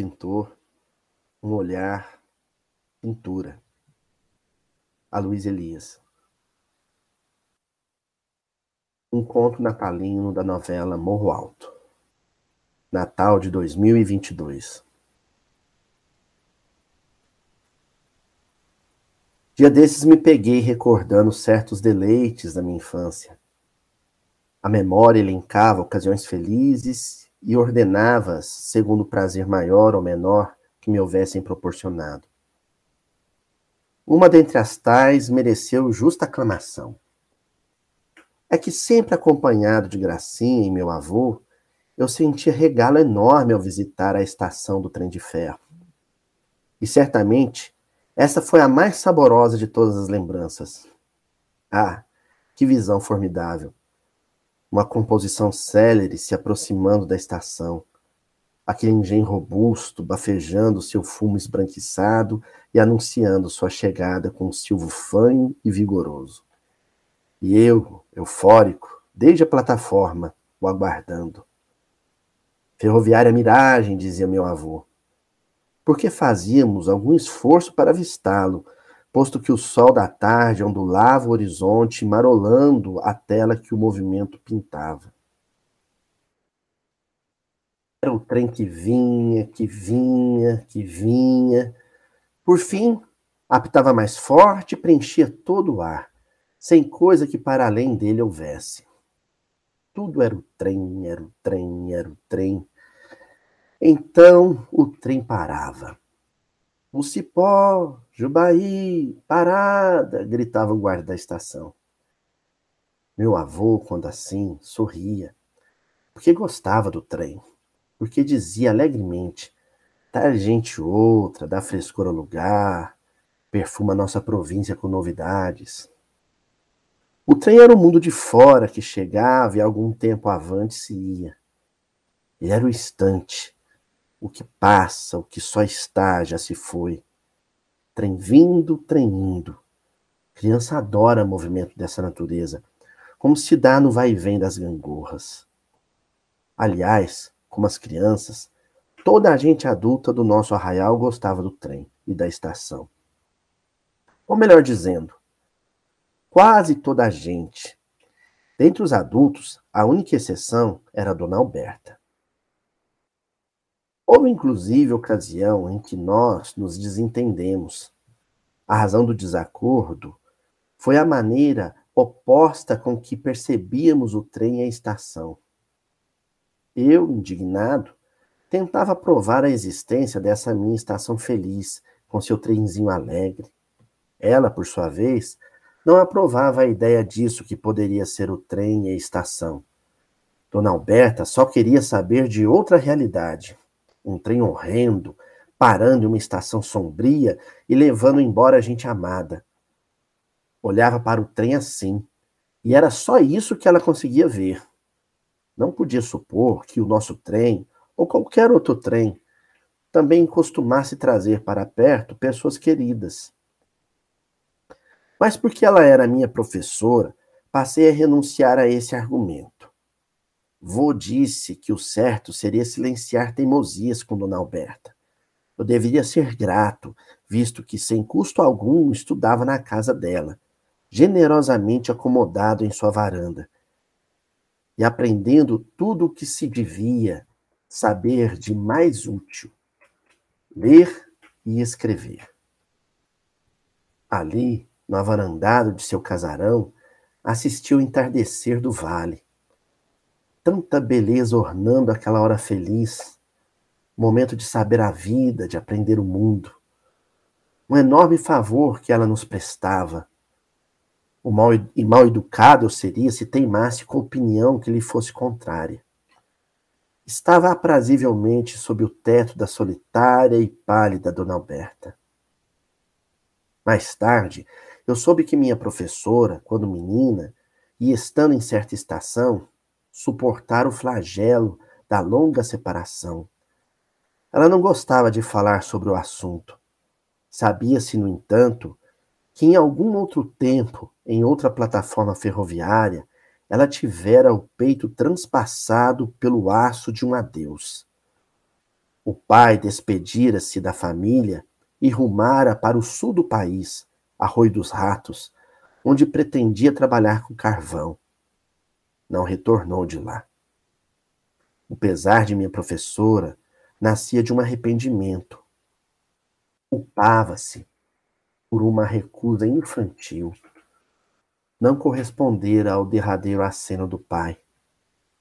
pintor, um olhar, pintura. A Luiz Elias. Um conto natalino da novela Morro Alto. Natal de 2022. Dia desses me peguei recordando certos deleites da minha infância. A memória elencava ocasiões felizes e ordenava-as segundo o prazer maior ou menor que me houvessem proporcionado. Uma dentre as tais mereceu justa aclamação é que sempre acompanhado de Gracinha e meu avô, eu sentia regalo enorme ao visitar a estação do trem de ferro. E certamente, essa foi a mais saborosa de todas as lembranças. Ah, que visão formidável! Uma composição célere se aproximando da estação, aquele engenho robusto bafejando seu fumo esbranquiçado e anunciando sua chegada com um silvo fanho e vigoroso. E eu, eufórico, desde a plataforma, o aguardando. Ferroviária miragem, dizia meu avô. Porque fazíamos algum esforço para avistá-lo, posto que o sol da tarde ondulava o horizonte, marolando a tela que o movimento pintava. Era o trem que vinha, que vinha, que vinha. Por fim, apitava mais forte e preenchia todo o ar sem coisa que para além dele houvesse. Tudo era o trem, era o trem, era o trem. Então o trem parava. O cipó, Jubaí, parada, gritava o guarda da estação. Meu avô, quando assim, sorria, porque gostava do trem, porque dizia alegremente: tá gente outra, dá frescor ao lugar, perfuma nossa província com novidades. O trem era o mundo de fora que chegava e algum tempo avante se ia. Ele era o instante. O que passa, o que só está, já se foi. Trem vindo, trem indo. Criança adora movimento dessa natureza, como se dá no vai e vem das gangorras. Aliás, como as crianças, toda a gente adulta do nosso arraial gostava do trem e da estação. Ou melhor dizendo, quase toda a gente. Dentre os adultos, a única exceção era a Dona Alberta. Houve inclusive ocasião em que nós nos desentendemos. A razão do desacordo foi a maneira oposta com que percebíamos o trem e a estação. Eu, indignado, tentava provar a existência dessa minha estação feliz, com seu trenzinho alegre. Ela, por sua vez, não aprovava a ideia disso que poderia ser o trem e a estação. Dona Alberta só queria saber de outra realidade. Um trem horrendo, parando em uma estação sombria e levando embora a gente amada. Olhava para o trem assim, e era só isso que ela conseguia ver. Não podia supor que o nosso trem, ou qualquer outro trem, também costumasse trazer para perto pessoas queridas. Mas porque ela era minha professora, passei a renunciar a esse argumento. Vô disse que o certo seria silenciar teimosias com Dona Alberta. Eu deveria ser grato, visto que sem custo algum estudava na casa dela, generosamente acomodado em sua varanda, e aprendendo tudo o que se devia saber de mais útil: ler e escrever. Ali, no avarandado de seu casarão, assistiu o entardecer do vale. Tanta beleza ornando aquela hora feliz, momento de saber a vida, de aprender o mundo. Um enorme favor que ela nos prestava. O mal e mal educado eu seria se teimasse com opinião que lhe fosse contrária. Estava aprazivelmente sob o teto da solitária e pálida Dona Alberta. Mais tarde, eu soube que minha professora, quando menina, e estando em certa estação, suportar o flagelo da longa separação. Ela não gostava de falar sobre o assunto. Sabia-se, no entanto, que em algum outro tempo, em outra plataforma ferroviária, ela tivera o peito transpassado pelo aço de um adeus. O pai despedira-se da família e rumara para o sul do país, Arroio dos Ratos, onde pretendia trabalhar com carvão. Não retornou de lá. O pesar de minha professora nascia de um arrependimento. Culpava-se por uma recusa infantil. Não correspondera ao derradeiro aceno do pai.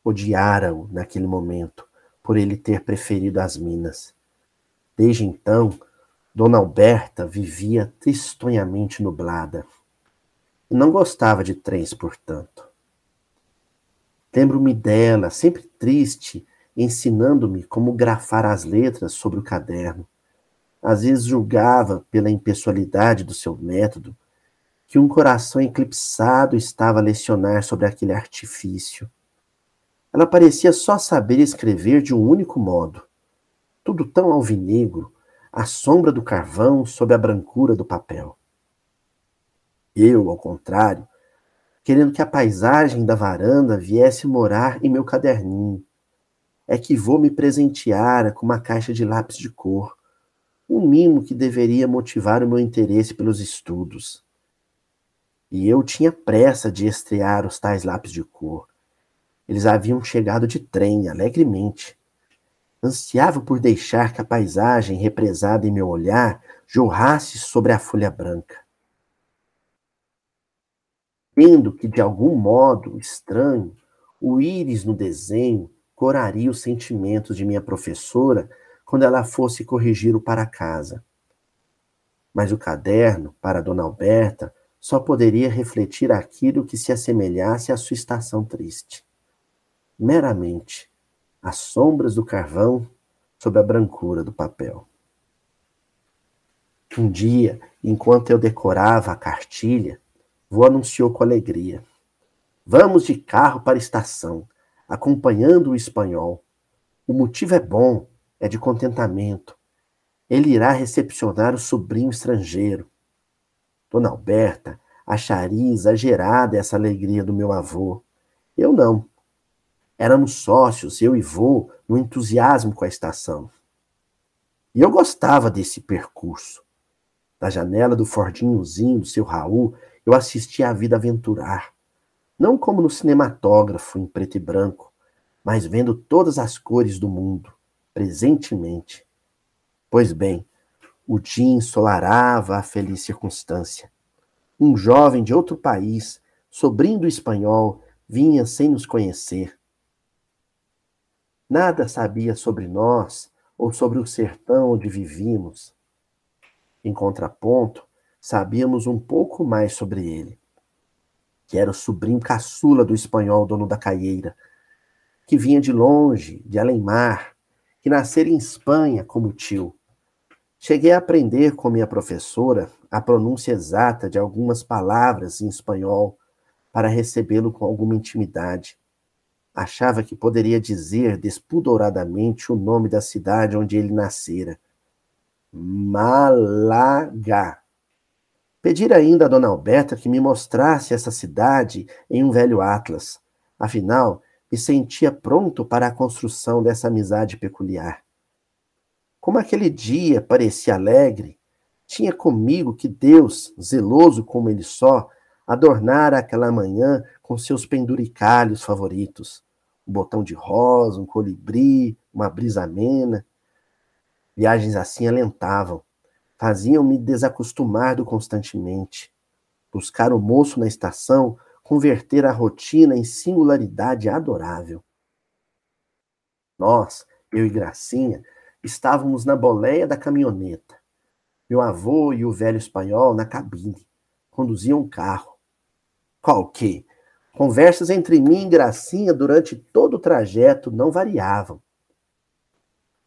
Odiara-o naquele momento por ele ter preferido as minas. Desde então, Dona Alberta vivia tristonhamente nublada. Não gostava de trens, portanto. Lembro-me dela, sempre triste, ensinando-me como grafar as letras sobre o caderno. Às vezes julgava, pela impessoalidade do seu método, que um coração eclipsado estava a lecionar sobre aquele artifício. Ela parecia só saber escrever de um único modo. Tudo tão alvinegro, a sombra do carvão sob a brancura do papel. Eu, ao contrário, querendo que a paisagem da varanda viesse morar em meu caderninho, é que vou me presentear com uma caixa de lápis de cor, um mimo que deveria motivar o meu interesse pelos estudos. E eu tinha pressa de estrear os tais lápis de cor. Eles haviam chegado de trem, alegremente. Ansiava por deixar que a paisagem represada em meu olhar jorrasse sobre a folha branca. Tendo que, de algum modo estranho, o íris no desenho coraria os sentimentos de minha professora quando ela fosse corrigir o para casa. Mas o caderno, para Dona Alberta, só poderia refletir aquilo que se assemelhasse à sua estação triste meramente as sombras do carvão sob a brancura do papel. Um dia, enquanto eu decorava a cartilha, vô anunciou com alegria: Vamos de carro para a estação, acompanhando o espanhol. O motivo é bom, é de contentamento. Ele irá recepcionar o sobrinho estrangeiro. Dona Alberta acharia exagerada essa alegria do meu avô. Eu não. Éramos sócios, eu e vô, no entusiasmo com a estação. E eu gostava desse percurso. Da janela do Fordinhozinho do seu Raul, eu assistia a vida aventurar. Não como no cinematógrafo, em preto e branco, mas vendo todas as cores do mundo, presentemente. Pois bem, o dia ensolarava a feliz circunstância. Um jovem de outro país, sobrinho do espanhol, vinha sem nos conhecer Nada sabia sobre nós ou sobre o sertão onde vivíamos. Em contraponto, sabíamos um pouco mais sobre ele, que era o sobrinho caçula do espanhol dono da caieira, que vinha de longe, de além-mar, que nascera em Espanha como tio. Cheguei a aprender com minha professora a pronúncia exata de algumas palavras em espanhol para recebê-lo com alguma intimidade achava que poderia dizer despudoradamente o nome da cidade onde ele nascera. Málaga. Pedir ainda a Dona Alberta que me mostrasse essa cidade em um velho atlas. Afinal, me sentia pronto para a construção dessa amizade peculiar. Como aquele dia parecia alegre, tinha comigo que Deus, zeloso como ele só, adornara aquela manhã com seus penduricalhos favoritos um botão de rosa, um colibri, uma brisa amena. Viagens assim alentavam, faziam-me desacostumar do constantemente. Buscar o moço na estação, converter a rotina em singularidade adorável. Nós, eu e Gracinha, estávamos na boleia da caminhoneta. Meu avô e o velho espanhol na cabine. Conduziam um carro. Qual que? Conversas entre mim e Gracinha durante todo o trajeto não variavam.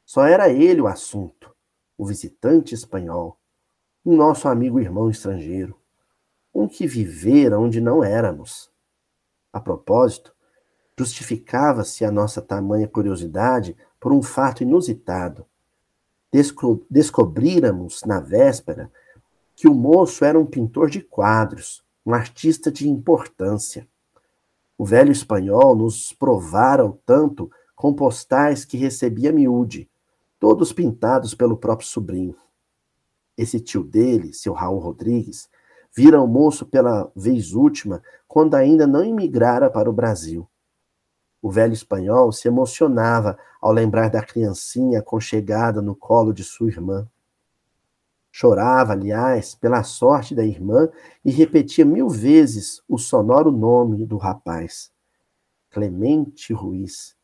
Só era ele o assunto, o visitante espanhol, um nosso amigo irmão estrangeiro, um que vivera onde não éramos. A propósito, justificava-se a nossa tamanha curiosidade por um fato inusitado. Desco descobríramos na véspera que o moço era um pintor de quadros, um artista de importância. O velho espanhol nos provara o tanto com postais que recebia miúde, todos pintados pelo próprio sobrinho. Esse tio dele, seu Raul Rodrigues, vira o moço pela vez última quando ainda não imigrara para o Brasil. O velho espanhol se emocionava ao lembrar da criancinha aconchegada no colo de sua irmã. Chorava, aliás, pela sorte da irmã e repetia mil vezes o sonoro nome do rapaz: Clemente Ruiz.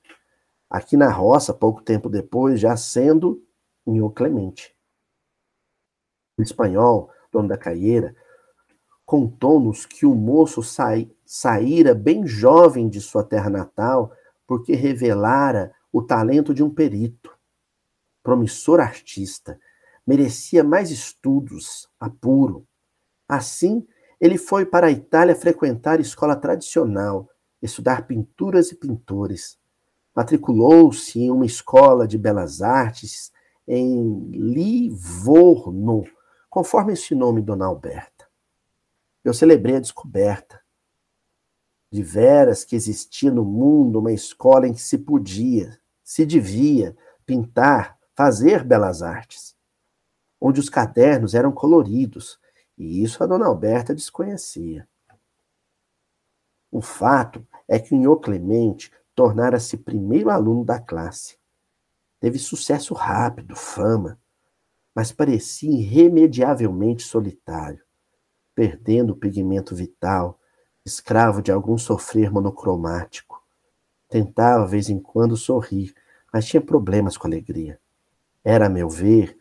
Aqui na roça, pouco tempo depois, já sendo Nho Clemente. O espanhol, dono da caieira, contou-nos que o moço sai, saíra bem jovem de sua terra natal porque revelara o talento de um perito. Promissor artista, merecia mais estudos, apuro. Assim, ele foi para a Itália frequentar escola tradicional, estudar pinturas e pintores. Matriculou-se em uma escola de belas artes em Livorno, conforme esse nome Dona Alberta eu celebrei a descoberta de veras que existia no mundo uma escola em que se podia, se devia pintar, fazer belas artes, onde os cadernos eram coloridos, e isso a dona Alberta desconhecia. O fato é que o Nhô Clemente tornara-se primeiro aluno da classe. Teve sucesso rápido, fama, mas parecia irremediavelmente solitário perdendo o pigmento vital, escravo de algum sofrer monocromático. Tentava, vez em quando, sorrir, mas tinha problemas com alegria. Era, a meu ver,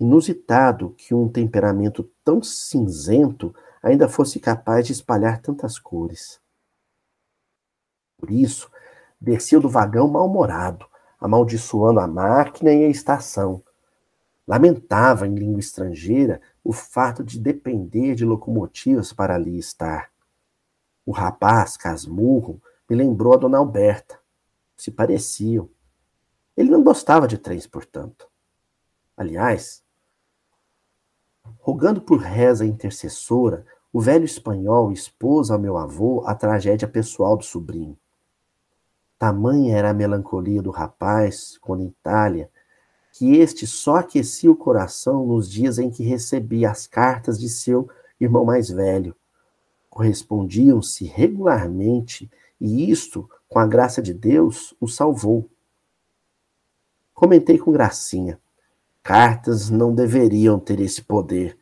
inusitado que um temperamento tão cinzento ainda fosse capaz de espalhar tantas cores. Por isso, descia do vagão mal-humorado, amaldiçoando a máquina e a estação. Lamentava, em língua estrangeira, o fato de depender de locomotivas para ali estar. O rapaz, casmurro, me lembrou a dona Alberta. Se pareciam. Ele não gostava de trens, portanto. Aliás, rogando por reza intercessora, o velho espanhol expôs ao meu avô a tragédia pessoal do sobrinho. Tamanha era a melancolia do rapaz quando em Itália que este só aquecia o coração nos dias em que recebia as cartas de seu irmão mais velho. Correspondiam-se regularmente, e isto, com a graça de Deus, o salvou. Comentei com gracinha. Cartas não deveriam ter esse poder,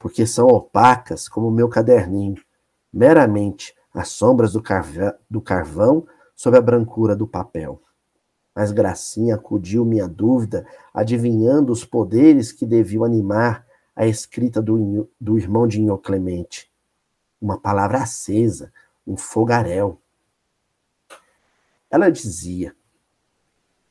porque são opacas como o meu caderninho, meramente as sombras do, do carvão sob a brancura do papel. Mas Gracinha acudiu minha dúvida, adivinhando os poderes que deviam animar a escrita do, do irmão de Inho Clemente. Uma palavra acesa, um fogaréu. Ela dizia: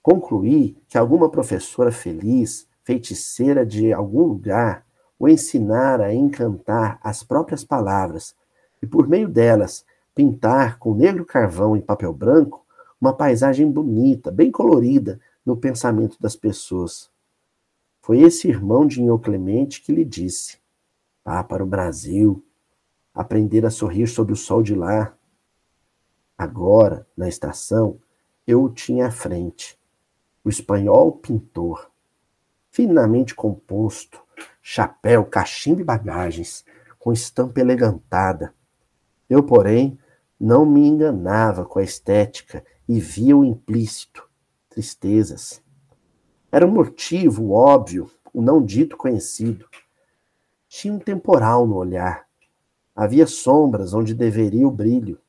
Concluí que alguma professora feliz, feiticeira de algum lugar, o ensinara a encantar as próprias palavras e, por meio delas, pintar com negro carvão e papel branco uma paisagem bonita, bem colorida no pensamento das pessoas. Foi esse irmão de Inho Clemente que lhe disse: Vá para o Brasil, aprender a sorrir sob o sol de lá. Agora, na estação, eu o tinha à frente. O espanhol pintor, finamente composto, chapéu, cachimbo e bagagens, com estampa elegantada. Eu, porém, não me enganava com a estética e via o implícito, tristezas. Era um motivo óbvio, o não dito conhecido. Tinha um temporal no olhar. Havia sombras onde deveria o brilho.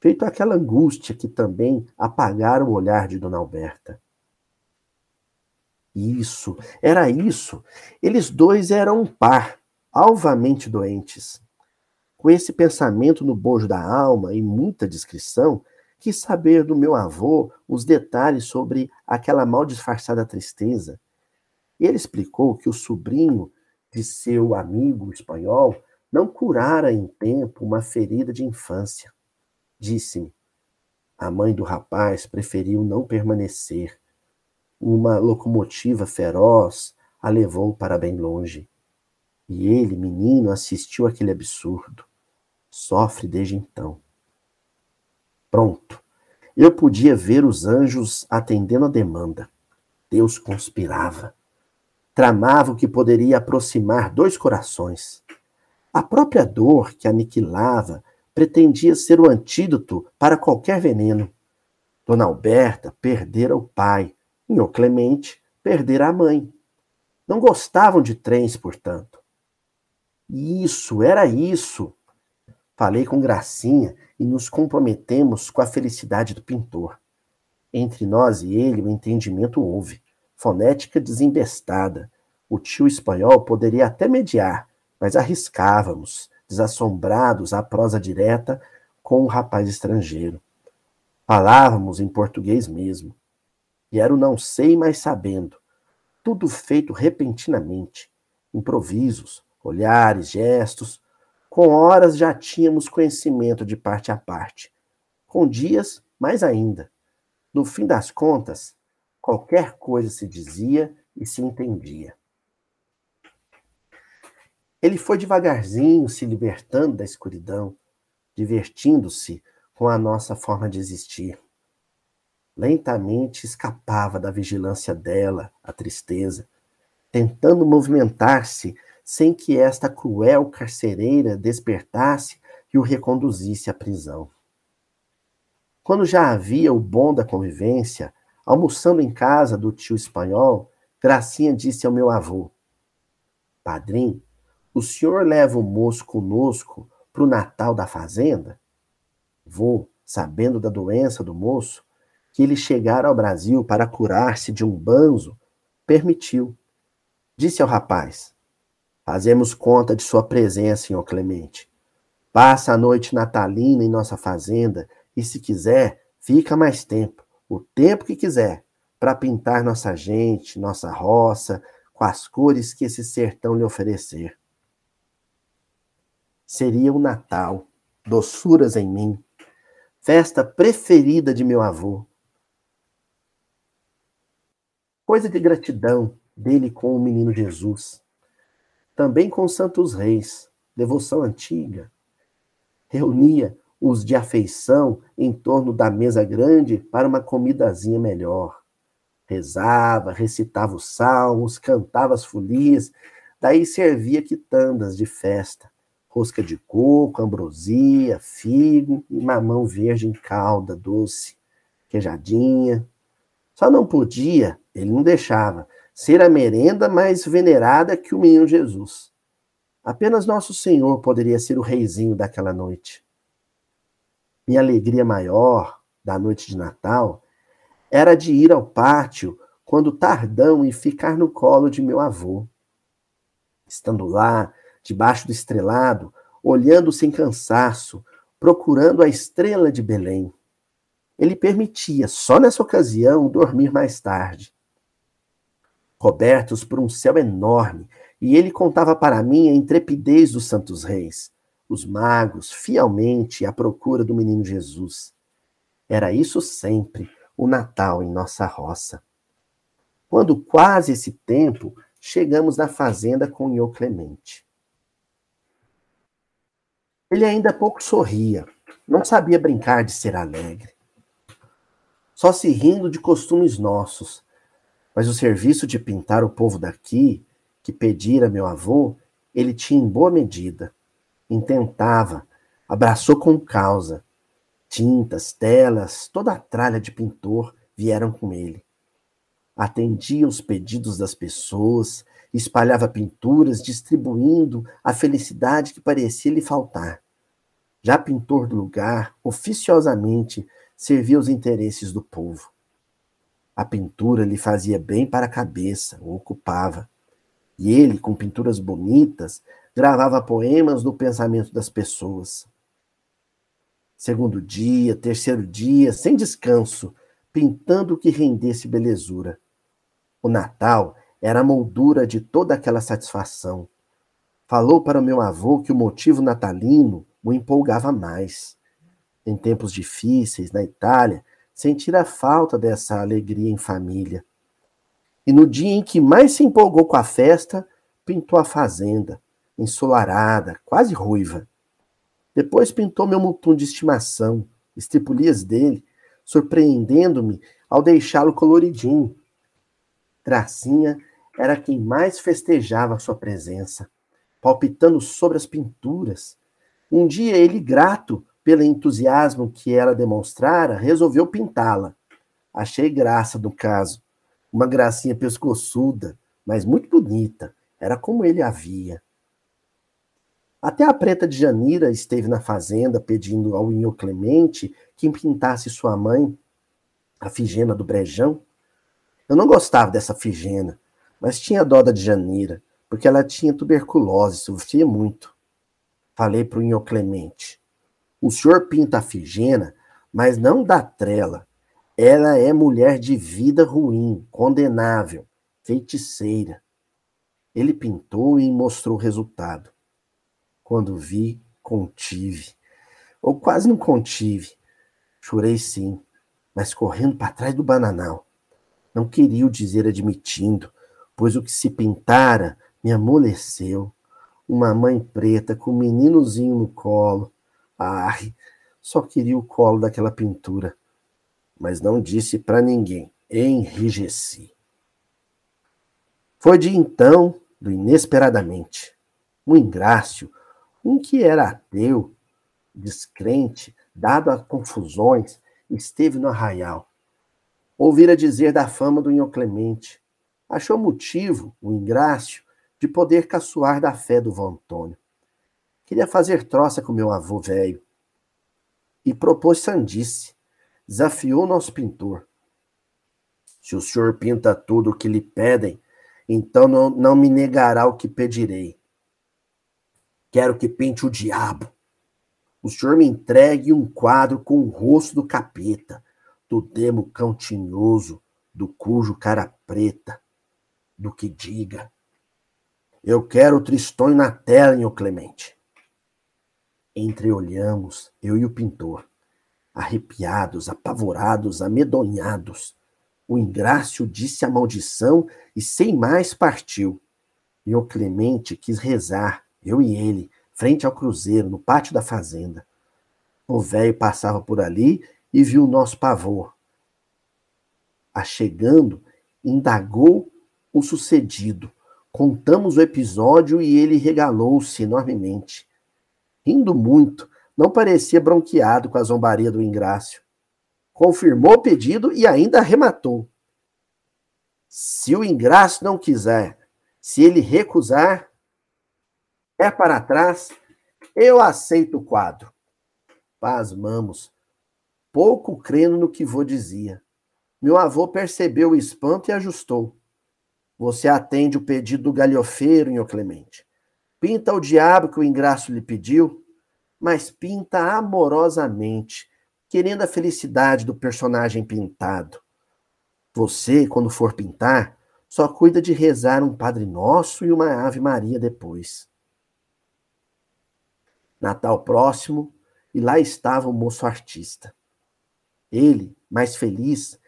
Feito aquela angústia que também apagara o olhar de Dona Alberta. Isso, era isso. Eles dois eram um par, alvamente doentes. Com esse pensamento no bojo da alma e muita discrição, Quis saber do meu avô os detalhes sobre aquela mal disfarçada tristeza. Ele explicou que o sobrinho de seu amigo espanhol não curara em tempo uma ferida de infância. Disse-me: a mãe do rapaz preferiu não permanecer. Uma locomotiva feroz a levou para bem longe. E ele, menino, assistiu àquele absurdo. Sofre desde então. Pronto. Eu podia ver os anjos atendendo a demanda. Deus conspirava. Tramava o que poderia aproximar dois corações. A própria dor que aniquilava pretendia ser o antídoto para qualquer veneno. Dona Alberta perdera o pai, o Clemente perdera a mãe. Não gostavam de trens, portanto. Isso, era isso. Falei com Gracinha e nos comprometemos com a felicidade do pintor. Entre nós e ele, o entendimento houve. Fonética desembestada. O tio espanhol poderia até mediar, mas arriscávamos, desassombrados à prosa direta com o rapaz estrangeiro. Falávamos em português mesmo. E era o não sei, mas sabendo. Tudo feito repentinamente. Improvisos, olhares, gestos. Com horas já tínhamos conhecimento de parte a parte. Com dias, mais ainda. No fim das contas, qualquer coisa se dizia e se entendia. Ele foi devagarzinho se libertando da escuridão, divertindo-se com a nossa forma de existir. Lentamente escapava da vigilância dela, a tristeza, tentando movimentar-se sem que esta cruel carcereira despertasse e o reconduzisse à prisão. Quando já havia o bom da convivência, almoçando em casa do tio espanhol, Gracinha disse ao meu avô: Padrinho, o senhor leva o moço conosco para o Natal da fazenda? Vou, sabendo da doença do moço, que ele chegara ao Brasil para curar-se de um banzo, permitiu. Disse ao rapaz: Fazemos conta de sua presença, senhor Clemente. Passa a noite natalina em nossa fazenda e, se quiser, fica mais tempo, o tempo que quiser, para pintar nossa gente, nossa roça, com as cores que esse sertão lhe oferecer. Seria o Natal, doçuras em mim, festa preferida de meu avô. Coisa de gratidão dele com o menino Jesus, também com os santos reis, devoção antiga. Reunia os de afeição em torno da mesa grande para uma comidazinha melhor. Rezava, recitava os salmos, cantava as folias, daí servia quitandas de festa, rosca de coco, ambrosia, figo e mamão verde em calda doce, queijadinha. Só não podia, ele não deixava, ser a merenda mais venerada que o menino Jesus. Apenas nosso Senhor poderia ser o reizinho daquela noite. Minha alegria maior da noite de Natal era de ir ao pátio quando tardão e ficar no colo de meu avô. Estando lá, debaixo do estrelado, olhando sem cansaço, procurando a estrela de Belém. Ele permitia, só nessa ocasião, dormir mais tarde. Cobertos por um céu enorme, e ele contava para mim a intrepidez dos santos reis, os magos fielmente à procura do menino Jesus. Era isso sempre, o Natal em nossa roça. Quando quase esse tempo, chegamos na fazenda com o Clemente. Ele ainda pouco sorria, não sabia brincar de ser alegre. Só se rindo de costumes nossos, mas o serviço de pintar o povo daqui, que pedira meu avô, ele tinha em boa medida intentava, abraçou com causa. Tintas, telas, toda a tralha de pintor vieram com ele. Atendia os pedidos das pessoas, espalhava pinturas, distribuindo a felicidade que parecia lhe faltar. Já pintor do lugar, oficiosamente servia os interesses do povo. A pintura lhe fazia bem para a cabeça, o ocupava. E ele, com pinturas bonitas, gravava poemas no pensamento das pessoas. Segundo dia, terceiro dia, sem descanso, pintando o que rendesse belezura. O Natal era a moldura de toda aquela satisfação. Falou para o meu avô que o motivo natalino o empolgava mais. Em tempos difíceis, na Itália, sentira falta dessa alegria em família. E no dia em que mais se empolgou com a festa, pintou a fazenda, ensolarada, quase ruiva. Depois pintou meu mutum de estimação, estripulias dele, surpreendendo-me ao deixá-lo coloridinho. Gracinha era quem mais festejava a sua presença, palpitando sobre as pinturas. Um dia ele, grato pelo entusiasmo que ela demonstrara, resolveu pintá-la. Achei graça no caso. Uma gracinha pescoçuda, mas muito bonita. Era como ele havia. Até a preta de Janira esteve na fazenda pedindo ao Inho Clemente que pintasse sua mãe, a Figena do Brejão. Eu não gostava dessa Figena, mas tinha dó da Janira, porque ela tinha tuberculose, sofria muito. Falei para o Inho Clemente: o senhor pinta a Figena, mas não dá trela. Ela é mulher de vida ruim, condenável, feiticeira. Ele pintou e mostrou o resultado. Quando vi, contive. Ou quase não contive. Chorei sim, mas correndo para trás do bananal. Não queria o dizer admitindo, pois o que se pintara me amoleceu. Uma mãe preta com um meninozinho no colo. Ai, só queria o colo daquela pintura. Mas não disse para ninguém. Enrijeci. Foi de então, do inesperadamente. Um ingrácio um que era ateu, descrente, dado a confusões, esteve no arraial. Ouvira dizer da fama do Inho Clemente. Achou motivo, o ingrácio, de poder caçoar da fé do vô Antônio. Queria fazer troça com meu avô velho. E propôs sandice. Desafiou nosso pintor. Se o senhor pinta tudo o que lhe pedem, então não, não me negará o que pedirei. Quero que pinte o diabo. O senhor me entregue um quadro com o rosto do capeta, do demo cantinhoso, do cujo cara preta, do que diga. Eu quero o Tristonho na tela, Nho Clemente. Entreolhamos, eu e o pintor, arrepiados, apavorados, amedonhados. O ingrácio disse a maldição e sem mais partiu. E o Clemente quis rezar, eu e ele, frente ao cruzeiro, no pátio da fazenda. O velho passava por ali e viu o nosso pavor. Achegando, indagou o sucedido. Contamos o episódio e ele regalou-se enormemente. Rindo muito, não parecia bronqueado com a zombaria do ingrácio. Confirmou o pedido e ainda arrematou. Se o ingrácio não quiser, se ele recusar, é para trás, eu aceito o quadro. Pasmamos, pouco crendo no que vô dizia. Meu avô percebeu o espanto e ajustou. Você atende o pedido do galhofeiro, Nhô Clemente. Pinta o diabo que o ingresso lhe pediu, mas pinta amorosamente, querendo a felicidade do personagem pintado. Você, quando for pintar, só cuida de rezar um Padre Nosso e uma Ave Maria depois. Natal próximo, e lá estava o moço artista. Ele, mais feliz,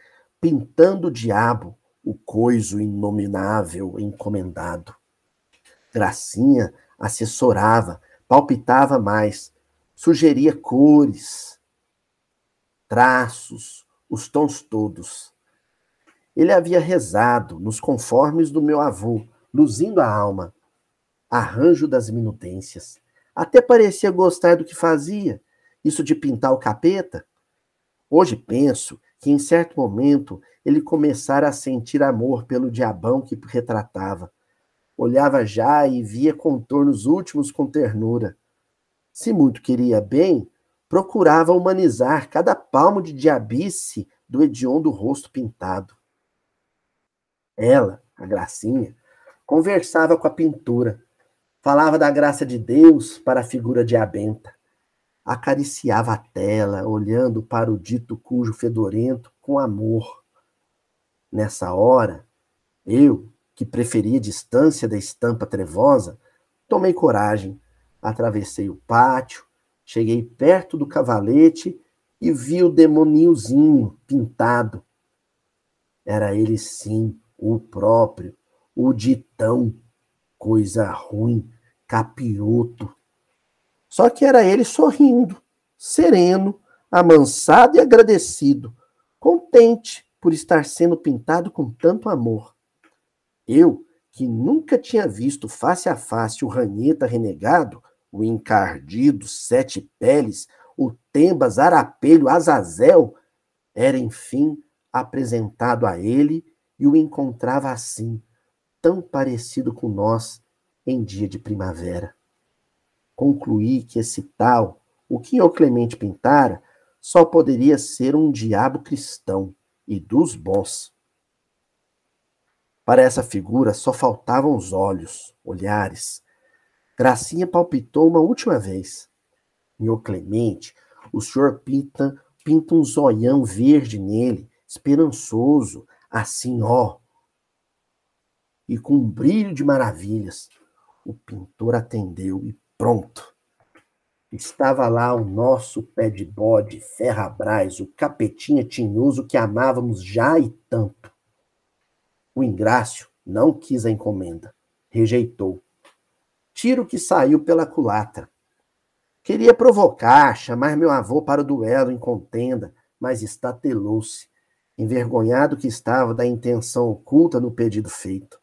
pintando o diabo, o coiso inominável encomendado. Gracinha assessorava, palpitava mais, sugeria cores, traços, os tons todos. Ele havia rezado nos conformes do meu avô, luzindo a alma, arranjo das minutências. Até parecia gostar do que fazia, isso de pintar o capeta. Hoje penso que em certo momento ele começara a sentir amor pelo diabão que retratava. Olhava já e via contornos últimos com ternura. Se muito queria bem, procurava humanizar cada palmo de diabice do hediondo rosto pintado. Ela, a Gracinha, conversava com a pintura, Falava da graça de Deus para a figura de Abenta. Acariciava a tela, olhando para o dito cujo fedorento com amor. Nessa hora, eu, que preferia distância da estampa trevosa, tomei coragem, atravessei o pátio, cheguei perto do cavalete e vi o demoniozinho pintado. Era ele sim, o próprio, o ditão, coisa ruim, capiroto. Só que era ele sorrindo, sereno, amansado e agradecido, contente por estar sendo pintado com tanto amor. Eu, que nunca tinha visto face a face o ranheta renegado, o encardido sete peles, o tembas arapelho azazel, era enfim apresentado a ele e o encontrava assim, tão parecido com nós em dia de primavera. Concluí que esse tal, o que o Clemente pintara, só poderia ser um diabo cristão e dos bons. Para essa figura só faltavam os olhos, olhares. Gracinha palpitou uma última vez. Meu Clemente, o senhor pinta, pinta um zoião verde nele, esperançoso, assim, ó. E com um brilho de maravilhas. O pintor atendeu e pronto. Estava lá o nosso pé de bode, ferrabras, o capetinha tinhoso que amávamos já e tanto. O Ingrácio não quis a encomenda, rejeitou. Tiro que saiu pela culatra. Queria provocar, chamar meu avô para o duelo em contenda, mas estatelou-se, envergonhado que estava da intenção oculta no pedido feito.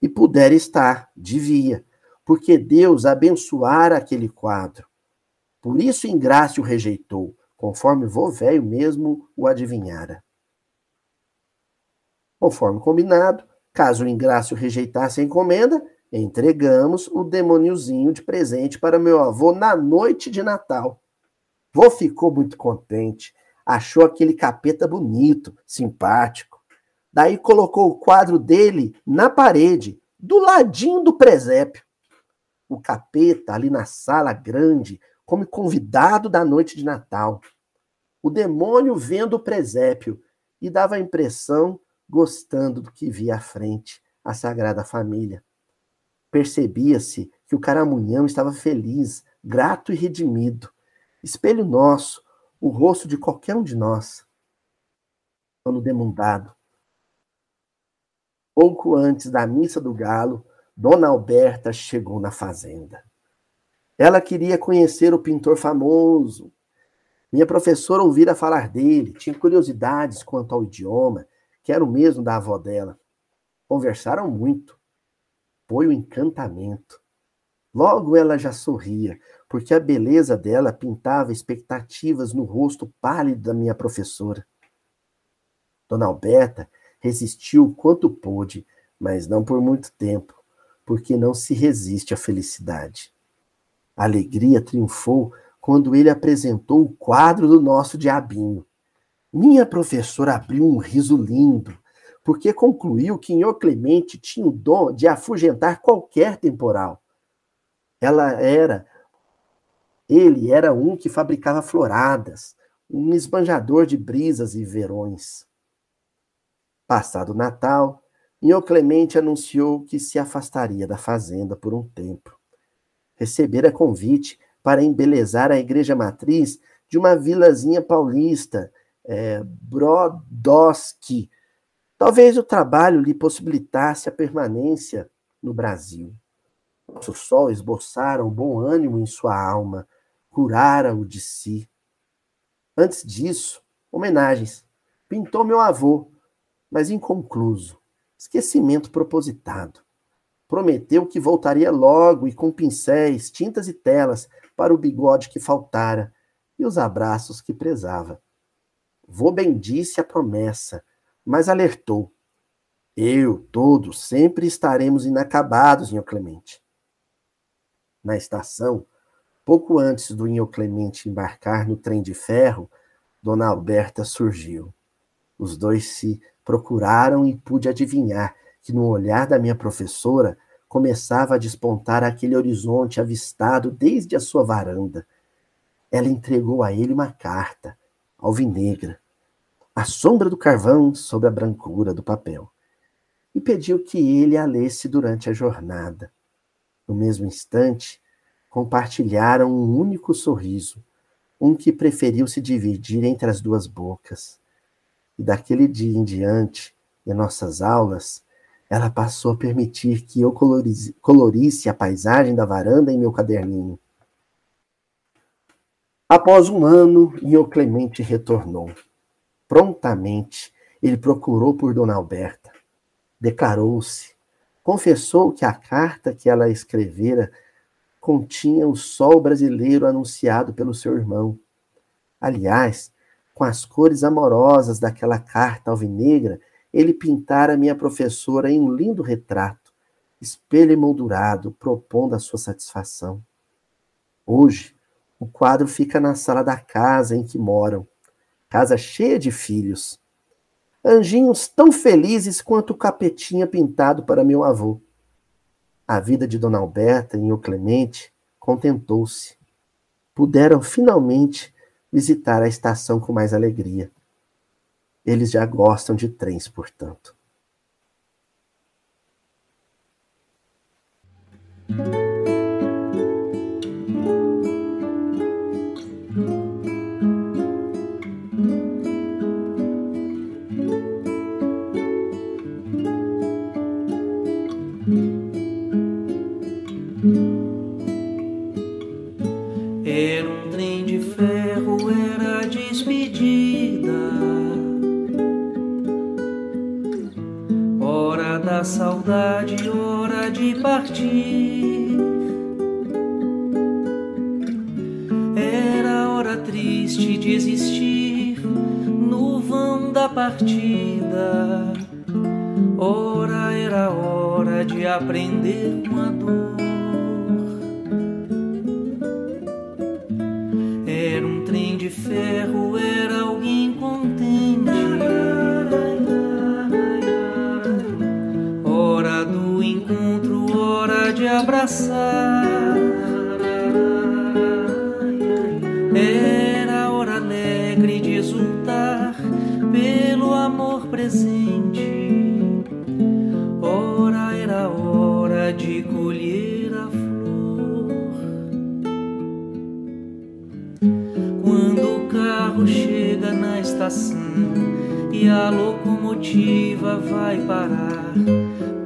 E pudera estar, devia, porque Deus abençoara aquele quadro. Por isso Ingrácio rejeitou, conforme vô velho mesmo o adivinhara. Conforme combinado, caso o Ingrácio rejeitasse a encomenda, entregamos o demôniozinho de presente para meu avô na noite de Natal. Vô ficou muito contente, achou aquele capeta bonito, simpático. Daí colocou o quadro dele na parede, do ladinho do presépio. O capeta ali na sala grande, como convidado da noite de Natal. O demônio vendo o presépio e dava a impressão gostando do que via à frente, a Sagrada Família. Percebia-se que o caramunhão estava feliz, grato e redimido. Espelho nosso, o rosto de qualquer um de nós. Ano demundado. Pouco antes da missa do galo, Dona Alberta chegou na fazenda. Ela queria conhecer o pintor famoso. Minha professora ouvira falar dele, tinha curiosidades quanto ao idioma que era o mesmo da avó dela. Conversaram muito. Foi o um encantamento. Logo ela já sorria, porque a beleza dela pintava expectativas no rosto pálido da minha professora. Dona Alberta resistiu quanto pôde, mas não por muito tempo, porque não se resiste à felicidade. A alegria triunfou quando ele apresentou o quadro do nosso diabinho. Minha professora abriu um riso lindo, porque concluiu que Nhô Clemente tinha o dom de afugentar qualquer temporal. Ela era, ele era um que fabricava floradas, um esbanjador de brisas e verões. Passado o Natal, Nhô Clemente anunciou que se afastaria da fazenda por um tempo. Recebera convite para embelezar a igreja matriz de uma vilazinha paulista é, Brodowski. Talvez o trabalho lhe possibilitasse a permanência no Brasil. Nosso sol esboçara um bom ânimo em sua alma, curara-o de si. Antes disso, homenagens. Pintou meu avô, mas inconcluso. Esquecimento propositado. Prometeu que voltaria logo e com pincéis, tintas e telas para o bigode que faltara e os abraços que prezava. Vô bendisse a promessa, mas alertou. Eu, todos, sempre estaremos inacabados, Inho Clemente. Na estação, pouco antes do Inho Clemente embarcar no trem de ferro, Dona Alberta surgiu. Os dois se procuraram e pude adivinhar que no olhar da minha professora começava a despontar aquele horizonte avistado desde a sua varanda. Ela entregou a ele uma carta, alvinegra, a sombra do carvão sobre a brancura do papel, e pediu que ele a lesse durante a jornada. No mesmo instante, compartilharam um único sorriso, um que preferiu se dividir entre as duas bocas. E daquele dia em diante, em nossas aulas, ela passou a permitir que eu colorisse a paisagem da varanda em meu caderninho. Após um ano, Inho Clemente retornou. Prontamente, ele procurou por Dona Alberta. Declarou-se, confessou que a carta que ela escrevera continha o sol brasileiro anunciado pelo seu irmão. Aliás, com as cores amorosas daquela carta alvinegra, ele pintara minha professora em um lindo retrato, espelho emoldurado, propondo a sua satisfação. Hoje, o quadro fica na sala da casa em que moram, casa cheia de filhos. Anjinhos tão felizes quanto o capetinha pintado para meu avô. A vida de Dona Alberta em O Clemente contentou-se. Puderam finalmente visitar a estação com mais alegria. Eles já gostam de trens, portanto. Saudade, hora de partir. Era hora triste de existir no vão da partida. Ora era hora de aprender uma dor. Carro chega na estação e a locomotiva vai parar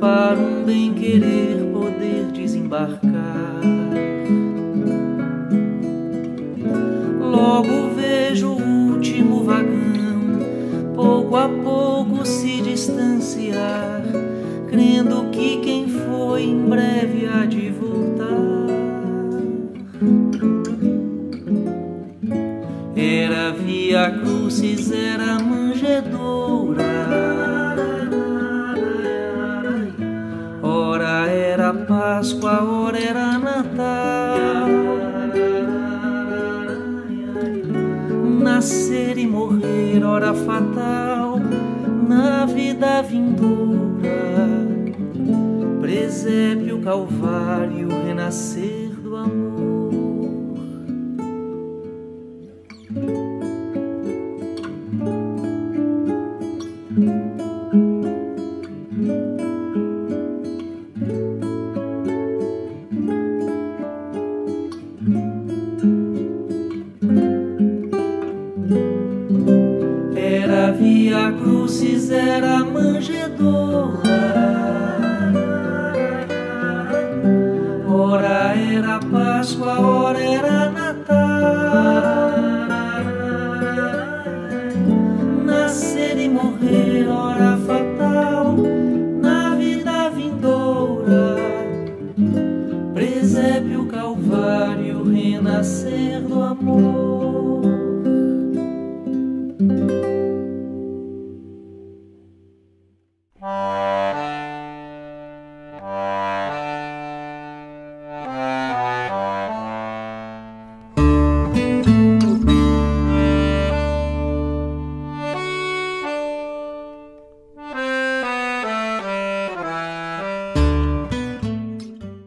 para um bem querer poder desembarcar. Logo vejo o último vagão, pouco a pouco se distanciar, crendo que quem foi em breve há de Era via crucis, era manjedoura Páscoa, ora era Natal. Nascer e morrer, hora fatal, na vida vindoura. Presépio, Calvário, renascer